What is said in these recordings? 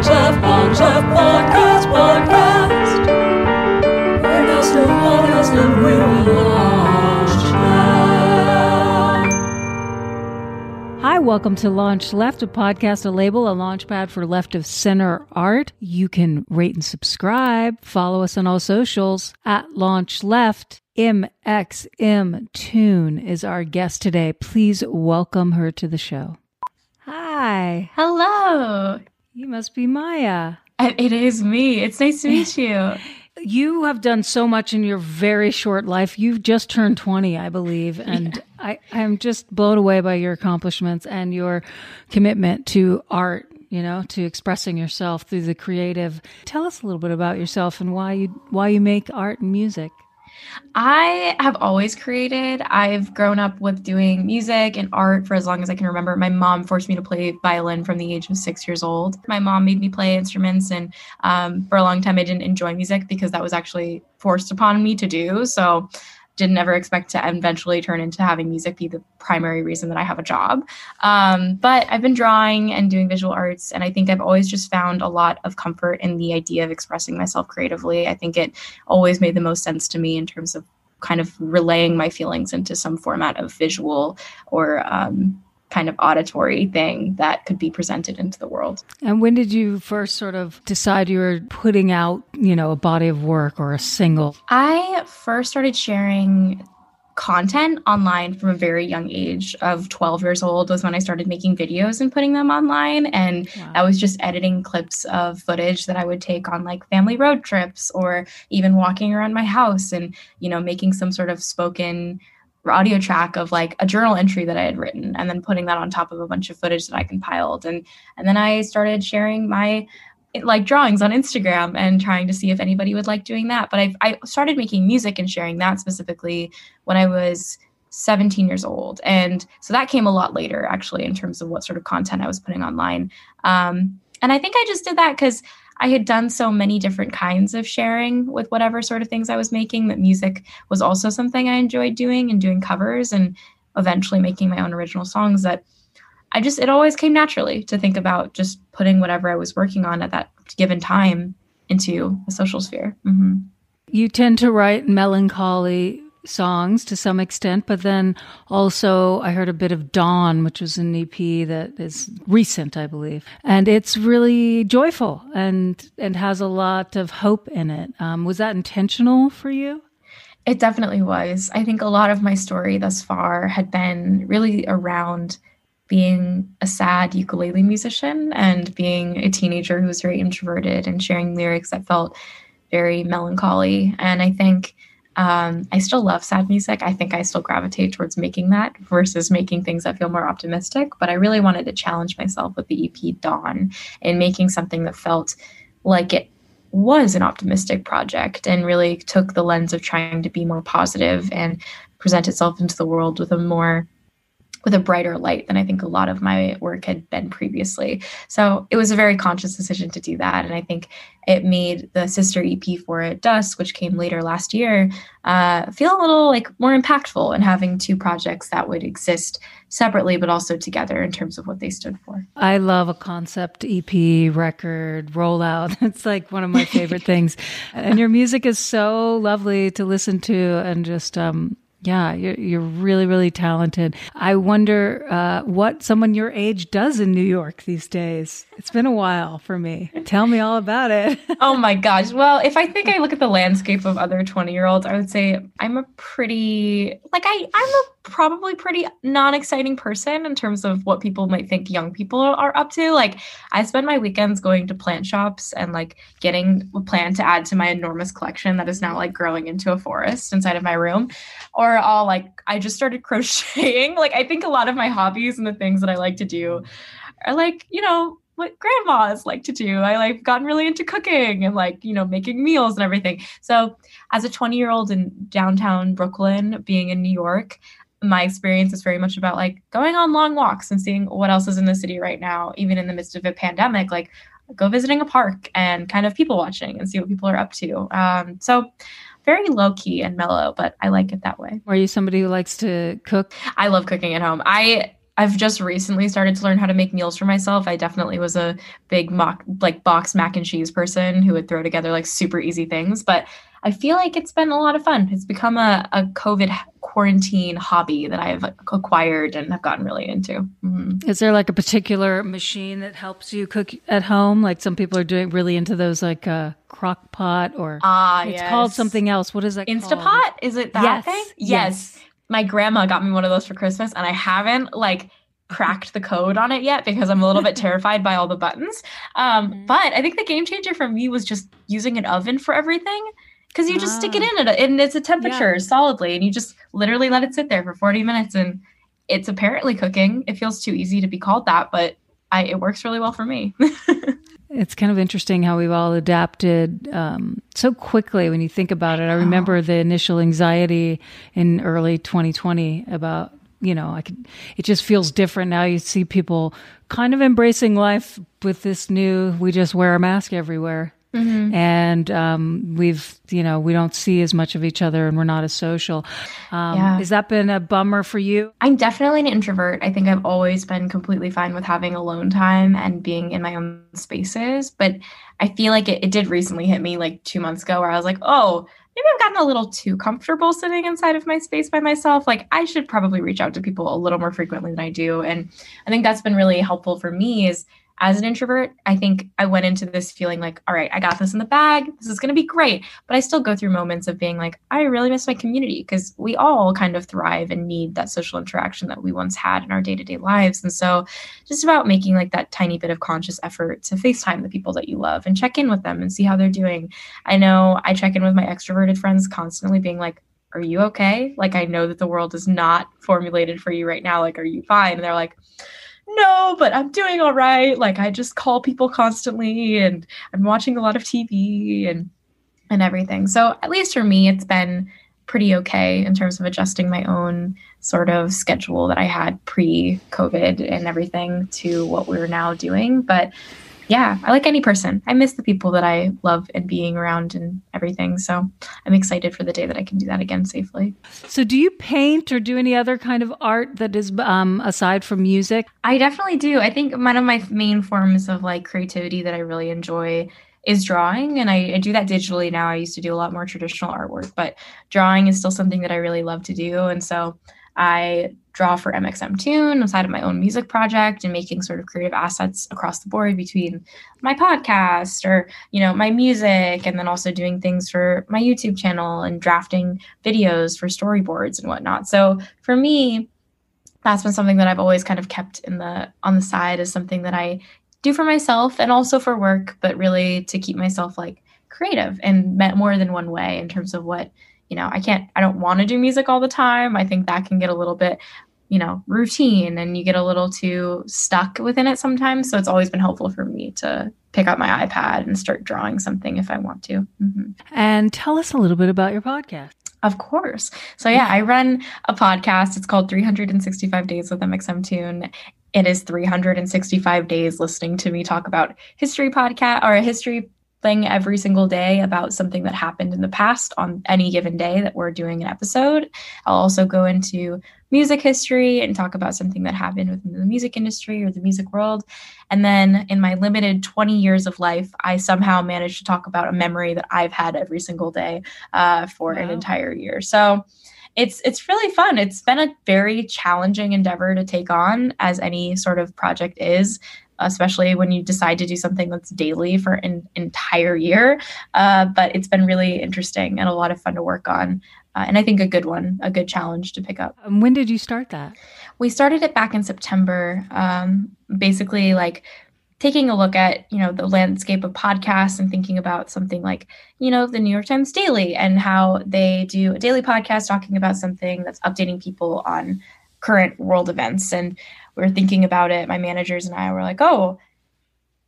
Launch Left, Launch Left Podcast, Podcast. We're just a podcast and we will launch left. Hi, welcome to Launch Left, a podcast, a label, a launch pad for left of center art. You can rate and subscribe. Follow us on all socials at Launch Left. mxmtoon is our guest today. Please welcome her to the show. Hi, Hello. You must be Maia. It is me. It's nice to meet you. You have done so much in your very short life. You've just turned 20, I believe. And I, I'm just blown away by your accomplishments and your commitment to art, you know, to expressing yourself through the creative. Tell us a little bit about yourself and why you why you make art and music. I have always created. I've grown up with doing music and art for as long as I can remember. My mom forced me to play violin from the age of six years old. My mom made me play instruments, and um, for a long time, I didn't enjoy music because that was actually forced upon me to do. So, didn't ever expect to eventually turn into having music be the primary reason that I have a job. Um, but I've been drawing and doing visual arts, and I think I've always just found a lot of comfort in the idea of expressing myself creatively. I think it always made the most sense to me in terms of kind of relaying my feelings into some format of visual or um, kind of auditory thing that could be presented into the world. And when did you first sort of decide you were putting out, you know, a body of work or a single? I first started sharing content online from a very young age of 12 years old was when I started making videos and putting them online and Wow. I was just editing clips of footage that I would take on like family road trips or even walking around my house and you know making some sort of spoken audio track of like a journal entry that I had written and then putting that on top of a bunch of footage that I compiled and and then I started sharing my like drawings on Instagram and trying to see if anybody would like doing that. But I I started making music and sharing that specifically when I was 17 years old. And so that came a lot later actually in terms of what sort of content I was putting online. Um, and I think I just did that because I had done so many different kinds of sharing with whatever sort of things I was making that music was also something I enjoyed doing and doing covers and eventually making my own original songs that I just, it always came naturally to think about just putting whatever I was working on at that given time into a social sphere. hmm You tend to write melancholy songs to some extent, but then also I heard a bit of Dawn, which was an EP that is recent, I believe, and it's really joyful and and has a lot of hope in it. Um, was that intentional for you? It definitely was. I think a lot of my story thus far had been really around being a sad ukulele musician and being a teenager who was very introverted and sharing lyrics that felt very melancholy. And I think um, I still love sad music. I think I still gravitate towards making that versus making things that feel more optimistic. But I really wanted to challenge myself with the EP Dawn and making something that felt like it was an optimistic project and really took the lens of trying to be more positive and present itself into the world with a more with a brighter light than I think a lot of my work had been previously. So it was a very conscious decision to do that. And I think it made the sister EP for it, Dusk, which came later last year, uh, feel a little like more impactful and having two projects that would exist separately but also together in terms of what they stood for. I love a concept EP record rollout. It's like one of my favorite things. And your music is so lovely to listen to and just um yeah, you're, you're really, really talented. I wonder uh, what someone your age does in New York these days. It's been a while for me. Tell me all about it. oh my gosh. Well, if I think I look at the landscape of other 20 year olds, I would say I'm a pretty, like, I, I'm a probably pretty non exciting person in terms of what people might think young people are up to. Like, I spend my weekends going to plant shops and like getting a plant to add to my enormous collection that is now like growing into a forest inside of my room. Or I'll like, I just started crocheting. like, I think a lot of my hobbies and the things that I like to do are like, you know, what grandmas like to do. I like gotten really into cooking and like, you know, making meals and everything. So as a 20 year old in downtown Brooklyn, being in New York, my experience is very much about like going on long walks and seeing what else is in the city right now, even in the midst of a pandemic, like go visiting a park and kind of people watching and see what people are up to. Um, so very low key and mellow, but I like it that way. Are you somebody who likes to cook? I love cooking at home. I I've just recently started to learn how to make meals for myself. I definitely was a big mock like box mac and cheese person who would throw together like super easy things, but I feel like it's been a lot of fun. It's become a, a COVID quarantine hobby that I've acquired and have gotten really into. Mm-hmm. Is there like a particular machine that helps you cook at home? Like some people are doing really into those like uh, crock pot or uh, it's yes. called something else. What is that Instapot? Called? Is it that yes. thing? Yes. yes. My grandma got me one of those for Christmas and I haven't like cracked the code on it yet because I'm a little bit terrified by all the buttons. Um, mm-hmm. But I think the game changer for me was just using an oven for everything because you just stick it in at and it's a temperature yeah. solidly and you just literally let it sit there for 40 minutes and it's apparently cooking. It feels too easy to be called that but I, it works really well for me. It's kind of interesting how we've all adapted um, so quickly when you think about it. I remember oh. the initial anxiety in early 2020 about you know i could it just feels different. Now you see people kind of embracing life with this new we just wear a mask everywhere Mm-hmm. And um, we've, you know, we don't see as much of each other and we're not as social. Um, yeah. Has that been a bummer for you? I'm definitely an introvert. I think I've always been completely fine with having alone time and being in my own spaces. But I feel like it, it did recently hit me like two months ago where I was like, oh, maybe I've gotten a little too comfortable sitting inside of my space by myself. Like I should probably reach out to people a little more frequently than I do. And I think that's been really helpful for me is as an introvert, I think I went into this feeling like, all right, I got this in the bag. This is going to be great. But I still go through moments of being like, I really miss my community because we all kind of thrive and need that social interaction that we once had in our day to day lives. And so, just about making like that tiny bit of conscious effort to FaceTime the people that you love and check in with them and see how they're doing. I know I check in with my extroverted friends constantly, being like, are you okay? Like, I know that the world is not formulated for you right now. Like, are you fine? And they're like, no, but I'm doing all right. Like I just call people constantly and I'm watching a lot of TV and and everything. So at least for me it's been pretty okay in terms of adjusting my own sort of schedule that I had pre-COVID and everything to what we're now doing. But yeah, I like any person. I miss the people that I love and being around and everything. So I'm excited for the day that I can do that again safely. So, do you paint or do any other kind of art that is um, aside from music? I definitely do. I think one of my main forms of like creativity that I really enjoy is drawing and I, I, do that digitally now i used to do a lot more traditional artwork but drawing is still something that i really love to do and so I draw for mxmtoon inside of my own music project and making sort of creative assets across the board between my podcast or, you know, my music and then also doing things for my YouTube channel and drafting videos for storyboards and whatnot. So for me, that's been something that I've always kind of kept in the on the side as something that I do for myself and also for work, but really to keep myself like creative and met more than one way in terms of what you know, I can't, I don't want to do music all the time. I think that can get a little bit, you know, routine and you get a little too stuck within it sometimes. So it's always been helpful for me to pick up my iPad and start drawing something if I want to. Mm-hmm. And tell us a little bit about your podcast. Of course. So, yeah, I run a podcast. It's called 365 Days with mxmtoon. It is 365 days listening to me talk about history podcast or a history thing every single day about something that happened in the past on any given day that we're doing an episode. I'll also go into music history and talk about something that happened within the music industry or the music world. And then in my limited 20 years of life, I somehow managed to talk about a memory that I've had every single day uh, for wow. an entire year. So it's it's really fun. It's been a very challenging endeavor to take on, as any sort of project is especially when you decide to do something that's daily for an entire year. Uh, but it's been really interesting and a lot of fun to work on. Uh, and I think a good one, a good challenge to pick up. Um, when did you start that? We started it back in September. Um, basically, like taking a look at you know the landscape of podcasts and thinking about something like you know the new york times daily and how they do a daily podcast talking about something that's updating people on current world events and we were thinking about it. My managers and I were like, oh,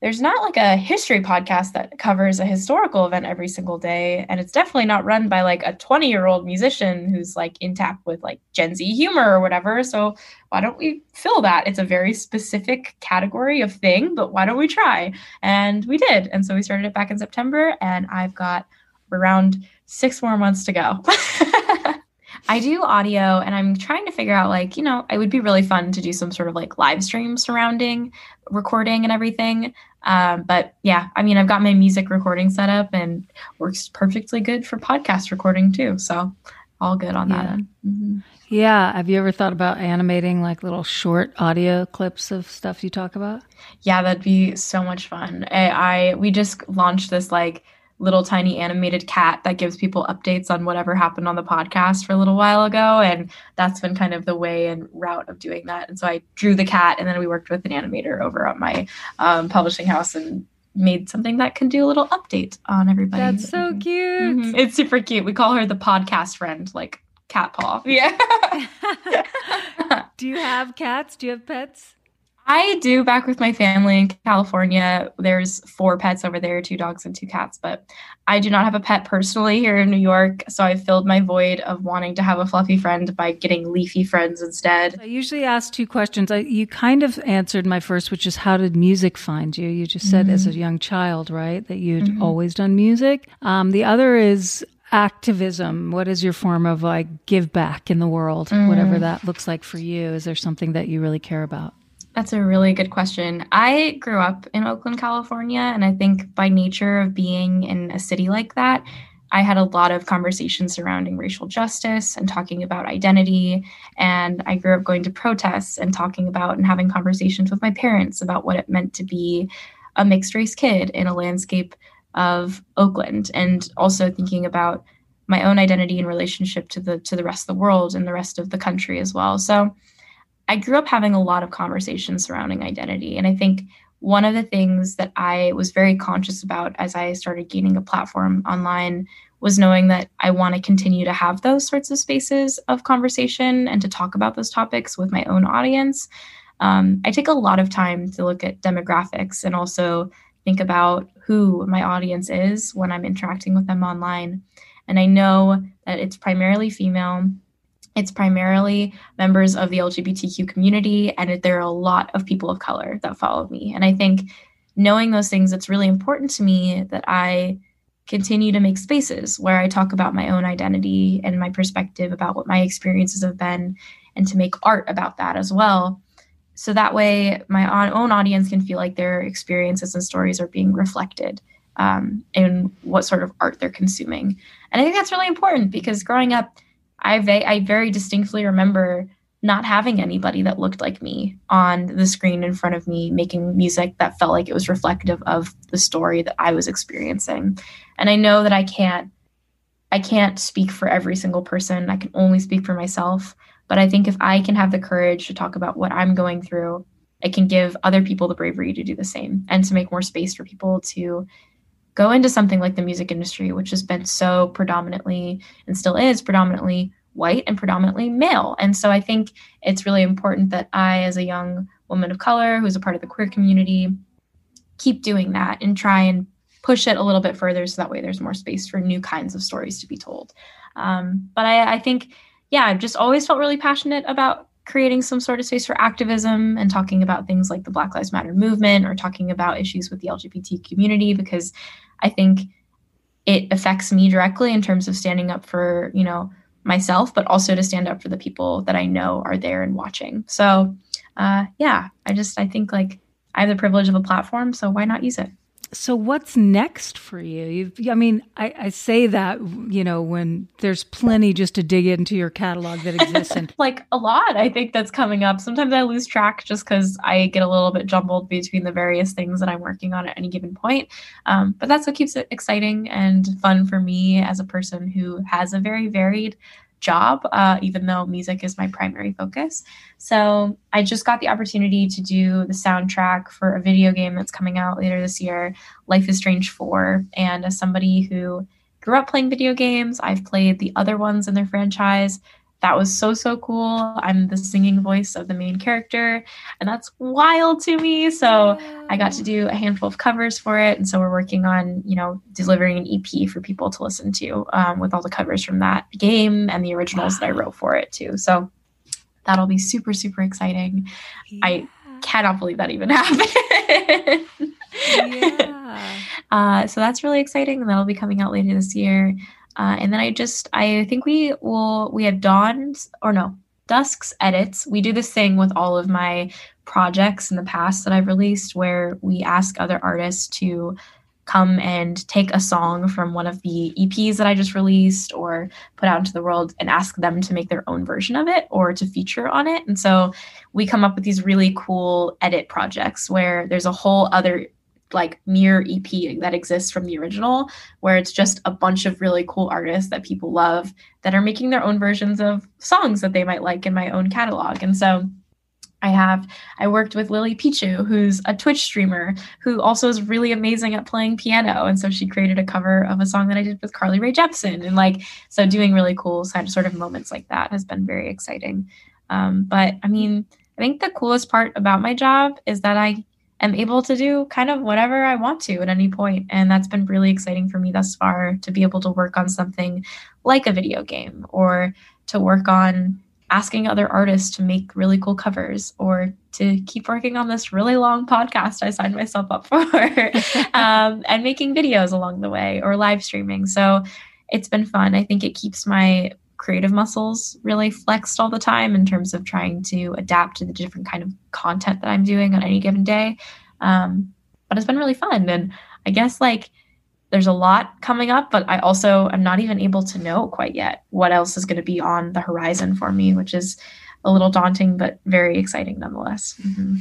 there's not like a history podcast that covers a historical event every single day. And it's definitely not run by like a 20 year old musician who's like in tap with like Gen Z humor or whatever. So why don't we fill that? It's a very specific category of thing, but why don't we try? And we did. And so we started it back in September, and I've got around six more months to go. I do audio and I'm trying to figure out like, you know, it would be really fun to do some sort of like live stream surrounding recording and everything. Um, but yeah, I mean, I've got my music recording set up and works perfectly good for podcast recording too. So all good on that Yeah. end. hmm Yeah. Have you ever thought about animating like little short audio clips of stuff you talk about? Yeah, that'd be so much fun. I, I we just launched this like little tiny animated cat that gives people updates on whatever happened on the podcast for a little while ago, and that's been kind of the way and route of doing that. And so I drew the cat, and then we worked with an animator over at my um, publishing house and made something that can do a little update on everybody. That's so Mhm. cute. Mhm. It's super cute. We call her the podcast friend, like cat paw. Yeah. Do you have cats? Do you have pets? I do back with my family in California. There's four pets over there, two dogs and two cats, but I do not have a pet personally here in New York. So I filled my void of wanting to have a fluffy friend by getting leafy friends instead. I usually ask two questions. I, you kind of answered my first, which is how did music find you? You just said as a young child, right, that you'd Mhm. always done music. Um, the other is activism. What is your form of like give back in the world, whatever Mm. that looks like for you? Is there something that you really care about? That's a really good question. I grew up in Oakland, California, and I think by nature of being in a city like that, I had a lot of conversations surrounding racial justice and talking about identity. And I grew up going to protests and talking about and having conversations with my parents about what it meant to be a mixed race kid in a landscape of Oakland, and also thinking about my own identity in relationship to the to the rest of the world and the rest of the country as well. So I grew up having a lot of conversations surrounding identity. And I think one of the things that I was very conscious about as I started gaining a platform online was knowing that I want to continue to have those sorts of spaces of conversation and to talk about those topics with my own audience. Um, I take a lot of time to look at demographics and also think about who my audience is when I'm interacting with them online. And I know that it's primarily female. It's primarily members of the LGBTQ community, and there are a lot of people of color that follow me. And I think knowing those things, it's really important to me that I continue to make spaces where I talk about my own identity and my perspective about what my experiences have been, and to make art about that as well. So that way, my own audience can feel like their experiences and stories are being reflected um, in what sort of art they're consuming. And I think that's really important because growing up, I, I very distinctly remember not having anybody that looked like me on the screen in front of me making music that felt like it was reflective of the story that I was experiencing. And I know that I can't I can't speak for every single person. I can only speak for myself, but I think if I can have the courage to talk about what I'm going through, it can give other people the bravery to do the same and to make more space for people to go into something like the music industry, which has been so predominantly and still is predominantly white and predominantly male. And so I think it's really important that I, as a young woman of color who's a part of the queer community, keep doing that and try and push it a little bit further so that way there's more space for new kinds of stories to be told. Um, but I, I think, yeah, I've just always felt really passionate about creating some sort of space for activism and talking about things like the Black Lives Matter movement or talking about issues with the LGBT community because I think it affects me directly in terms of standing up for, you know, myself, but also to stand up for the people that I know are there and watching. So, uh, yeah, I just, I think like I have the privilege of a platform, so why not use it? So what's next for you? You've, I mean, I, I say that you know when there's plenty just to dig into your catalog that exists, and like a lot i think that's coming up sometimes i lose track just because i get a little bit jumbled between the various things that i'm working on at any given point um, but that's what keeps it exciting and fun for me as a person who has a very varied job uh, even though music is my primary focus. So i just got the opportunity to do the soundtrack for a video game that's coming out later this year life is strange 4 and as somebody who grew up playing video games i've played the other ones in their franchise that was so so cool. I'm the singing voice of the main character and that's wild to me. So i got to do a handful of covers for it and so we're working on you know delivering an ep for people to listen to um, with all the covers from that game and the originals that i wrote for it too. So that'll be super super exciting. I- cannot believe that even happened. Yeah. uh, so that's really exciting and that'll be coming out later this year Uh, and then I just, I think we will, we have Dawn's, or no, Dusk's edits. We do this thing with all of my projects in the past that I've released where we ask other artists to come and take a song from one of the EPs that I just released or put out into the world and ask them to make their own version of it or to feature on it. And so we come up with these really cool edit projects where there's a whole other like mirror EP that exists from the original, where it's just a bunch of really cool artists that people love that are making their own versions of songs that they might like in my own catalog. And so I have I worked with Lily Pichu, who's a Twitch streamer who also is really amazing at playing piano. And so she created a cover of a song that I did with Carly Rae Jepsen. And like so doing really cool sort of moments like that has been very exciting. Um, but I mean, I think the coolest part about my job is that I am able to do kind of whatever I want to at any point. And that's been really exciting for me thus far to be able to work on something like a video game or to work on asking other artists to make really cool covers or to keep working on this really long podcast I signed myself up for um, and making videos along the way or live streaming. So it's been fun. I think it keeps my creative muscles really flexed all the time in terms of trying to adapt to the different kind of content that I'm doing on any given day. Um, but it's been really fun. And I guess like there's a lot coming up, but I also am not even able to know quite yet what else is going to be on the horizon for me, which is a little daunting, but very exciting nonetheless. Mm-hmm.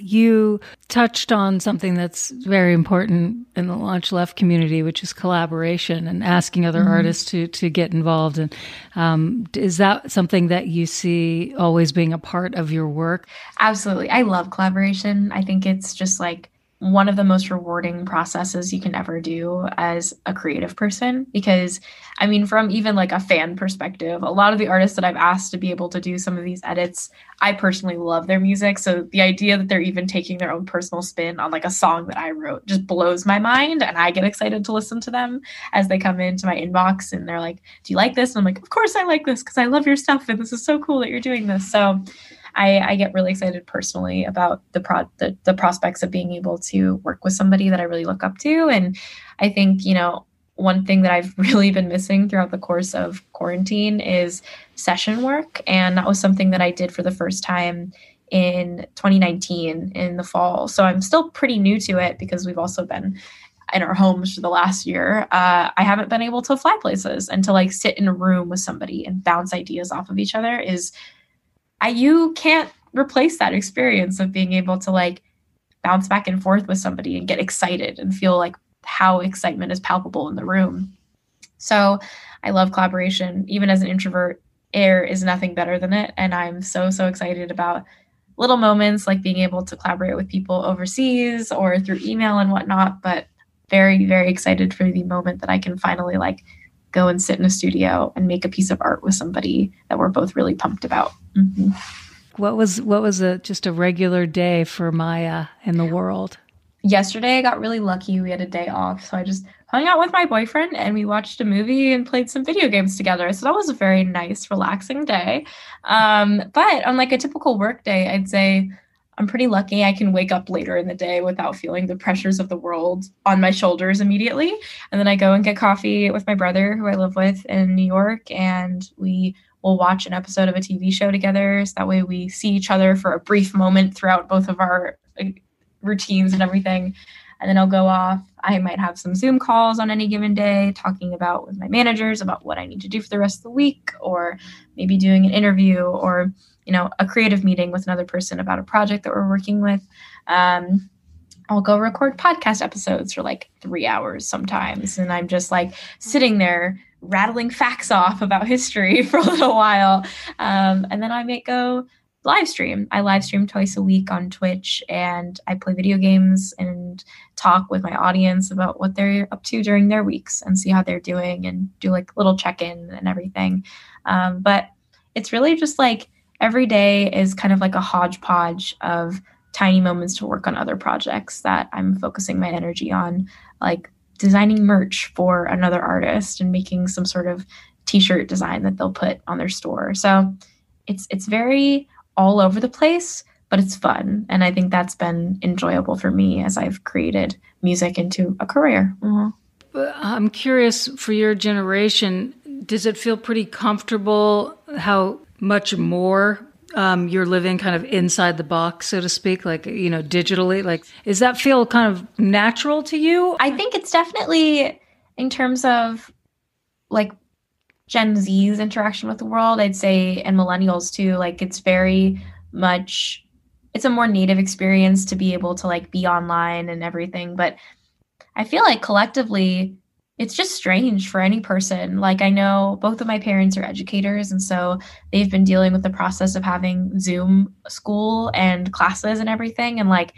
You touched on something that's very important in the Launch Left community, which is collaboration and asking other mm-hmm. artists to to get involved. And um, is that something that you see always being a part of your work? Absolutely, I love collaboration. I think it's just like one of the most rewarding processes you can ever do as a creative person because i mean from even like a fan perspective a lot of the artists that i've asked to be able to do some of these edits i personally love their music. So the idea that they're even taking their own personal spin on like a song that i wrote just blows my mind and i get excited to listen to them as they come into my inbox and they're like do you like this? And i'm like of course i like this because i love your stuff and this is so cool that you're doing this. So I, I get really excited personally about the pro the, the prospects of being able to work with somebody that I really look up to. And I think, you know, one thing that I've really been missing throughout the course of quarantine is session work. And that was something that I did for the first time in 2019 in the fall. So I'm still pretty new to it because we've also been in our homes for the last year. Uh, I haven't been able to fly places and to like sit in a room with somebody and bounce ideas off of each other is I, you can't replace that experience of being able to like bounce back and forth with somebody and get excited and feel like how excitement is palpable in the room. So I love collaboration. Even as an introvert, air is nothing better than it. And I'm so, so excited about little moments like being able to collaborate with people overseas or through email and whatnot. But very, very excited for the moment that I can finally like go and sit in a studio and make a piece of art with somebody that we're both really pumped about. Mm-hmm. What was what was a just a regular day for Maia in the world? Yesterday I got really lucky. We had a day off, so I just hung out with my boyfriend and we watched a movie and played some video games together. So that was a very nice, relaxing day. Um, but on like a typical work day, I'd say I'm pretty lucky I can wake up later in the day without feeling the pressures of the world on my shoulders immediately. And then I go and get coffee with my brother, who I live with in New York, and we will watch an episode of a TV show together. So that way we see each other for a brief moment throughout both of our routines and everything. And then I'll go off. I might have some Zoom calls on any given day, talking about with my managers about what I need to do for the rest of the week, or maybe doing an interview or you know a creative meeting with another person about a project that we're working with um, I'll go record podcast episodes for like three hours sometimes. And I'm just like sitting there rattling facts off about history for a little while. Um, and then I might go live stream. I live stream twice a week on Twitch and I play video games and talk with my audience about what they're up to during their weeks and see how they're doing and do like little check in and everything. Um, but it's really just like, every day is kind of like a hodgepodge of tiny moments to work on other projects that I'm focusing my energy on, like designing merch for another artist and making some sort of t-shirt design that they'll put on their store. So it's it's very all over the place, but it's fun, and I think that's been enjoyable for me as I've created music into a career. Mm-hmm. I'm curious for your generation, does it feel pretty comfortable how much more um, you're living kind of inside the box, so to speak, like, you know, digitally? Like, does that feel kind of natural to you? I think it's definitely in terms of like Gen Z's interaction with the world, I'd say, and millennials too, like, it's very much, it's a more native experience to be able to like be online and everything. But I feel like collectively, it's just strange for any person. Like, I know both of my parents are educators, and so they've been dealing with the process of having Zoom school and classes and everything. And like,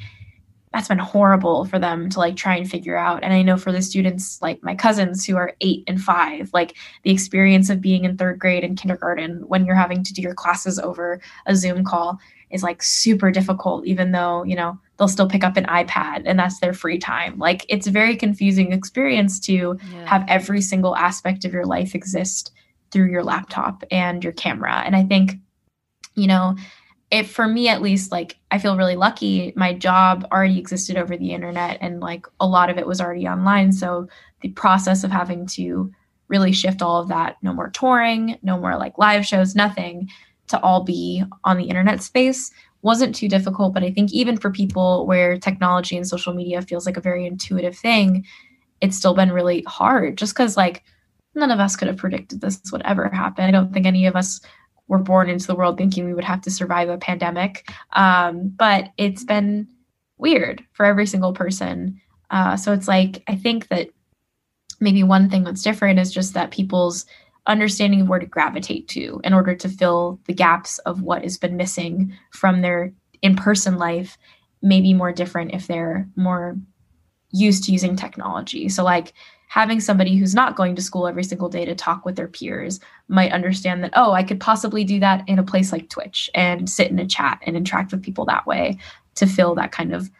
that's been horrible for them to like try and figure out. And I know for the students, like my cousins who are eight and five, like the experience of being in third grade and kindergarten when you're having to do your classes over a Zoom call is like super difficult, even though, you know, they'll still pick up an iPad and that's their free time. Like it's a very confusing experience to yeah. have every single aspect of your life exist through your laptop and your camera. And I think, you know, if for me at least, like I feel really lucky, my job already existed over the internet and like a lot of it was already online. So the process of having to really shift all of that, no more touring, no more like live shows, nothing to all be on the internet space wasn't too difficult. But I think even for people where technology and social media feels like a very intuitive thing, it's still been really hard just because, like, none of us could have predicted this would ever happen. I don't think any of us were born into the world thinking we would have to survive a pandemic. Um, but it's been weird for every single person. Uh, so it's like, I think that maybe one thing that's different is just that people's understanding of where to gravitate to in order to fill the gaps of what has been missing from their in-person life may be more different if they're more used to using technology. So like having somebody who's not going to school every single day to talk with their peers might understand that oh i could possibly do that in a place like twitch and sit in a chat and interact with people that way to fill that kind of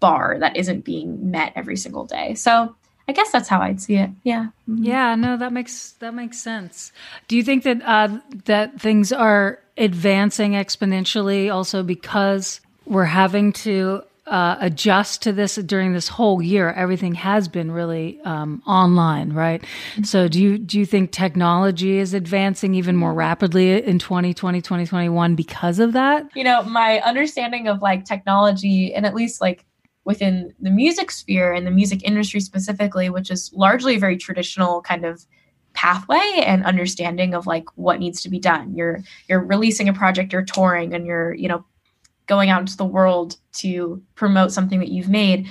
bar that isn't being met every single day. So I guess that's how I'd see it. Yeah. Mm-hmm. Yeah. No, that makes that makes sense. Do you think that uh, that things are advancing exponentially also because we're having to uh, adjust to this during this whole year? Everything has been really um, online, right? Mm-hmm. So do you do you think technology is advancing even more rapidly in 2020, 2021 because of that? You know, my understanding of like technology and at least like within the music sphere and the music industry specifically, which is largely a very traditional kind of pathway and understanding of like what needs to be done. You're you're releasing a project, you're touring, and you're you know going out into the world to promote something that you've made.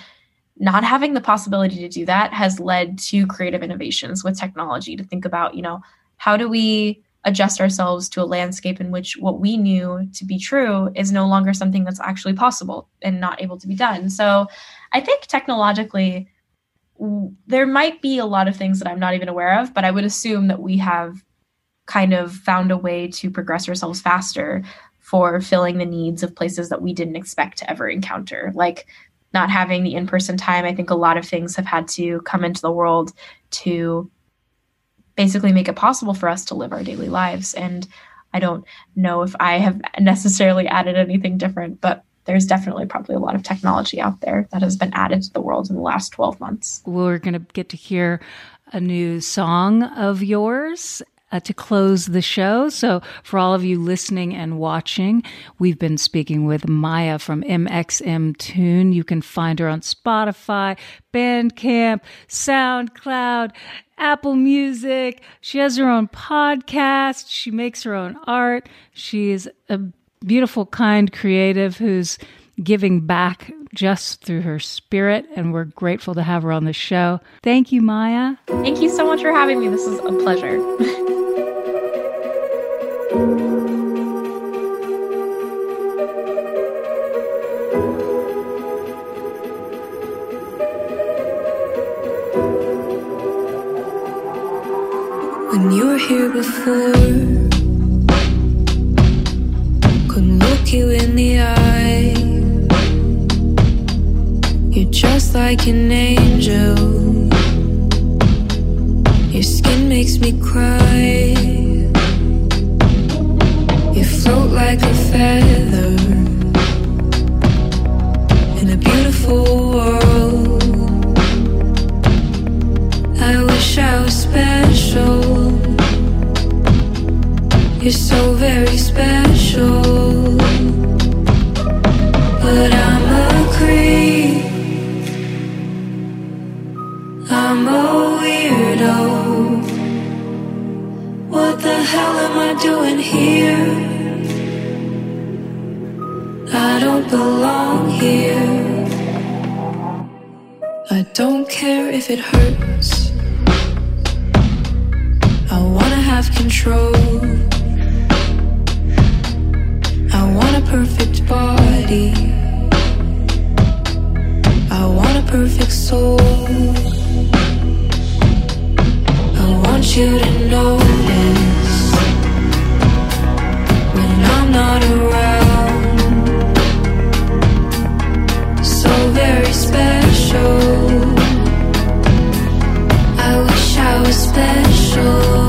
Not having the possibility to do that has led to creative innovations with technology to think about, you know, how do we adjust ourselves to a landscape in which what we knew to be true is no longer something that's actually possible and not able to be done. So I think technologically, there might be a lot of things that I'm not even aware of, but I would assume that we have kind of found a way to progress ourselves faster for filling the needs of places that we didn't expect to ever encounter. Like not having the in person time, I think a lot of things have had to come into the world to basically make it possible for us to live our daily lives. And I don't know if I have necessarily added anything different, but there's definitely probably a lot of technology out there that has been added to the world in the last 12 months. We're going to get to hear a new song of yours uh, to close the show. So, for all of you listening and watching, we've been speaking with Maia from mxmtoon. You can find her on Spotify, Bandcamp, SoundCloud, Apple Music. She has her own podcast. She makes her own art. She's a beautiful, kind creative who's giving back just through her spirit. And we're grateful to have her on the show. Thank you, Maia. Thank you so much for having me. This is a pleasure. when you were here before, like an angel. Your skin makes me cry. I don't care if it hurts. I wanna have control. I want a perfect body. I want a perfect soul. I want you to notice when I'm not around. So very special. I wish I was special.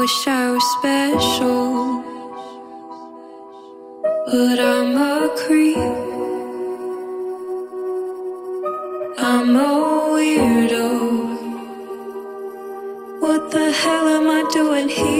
Wish I was special. But I'm a creep. I'm a weirdo. What the hell am I doing here?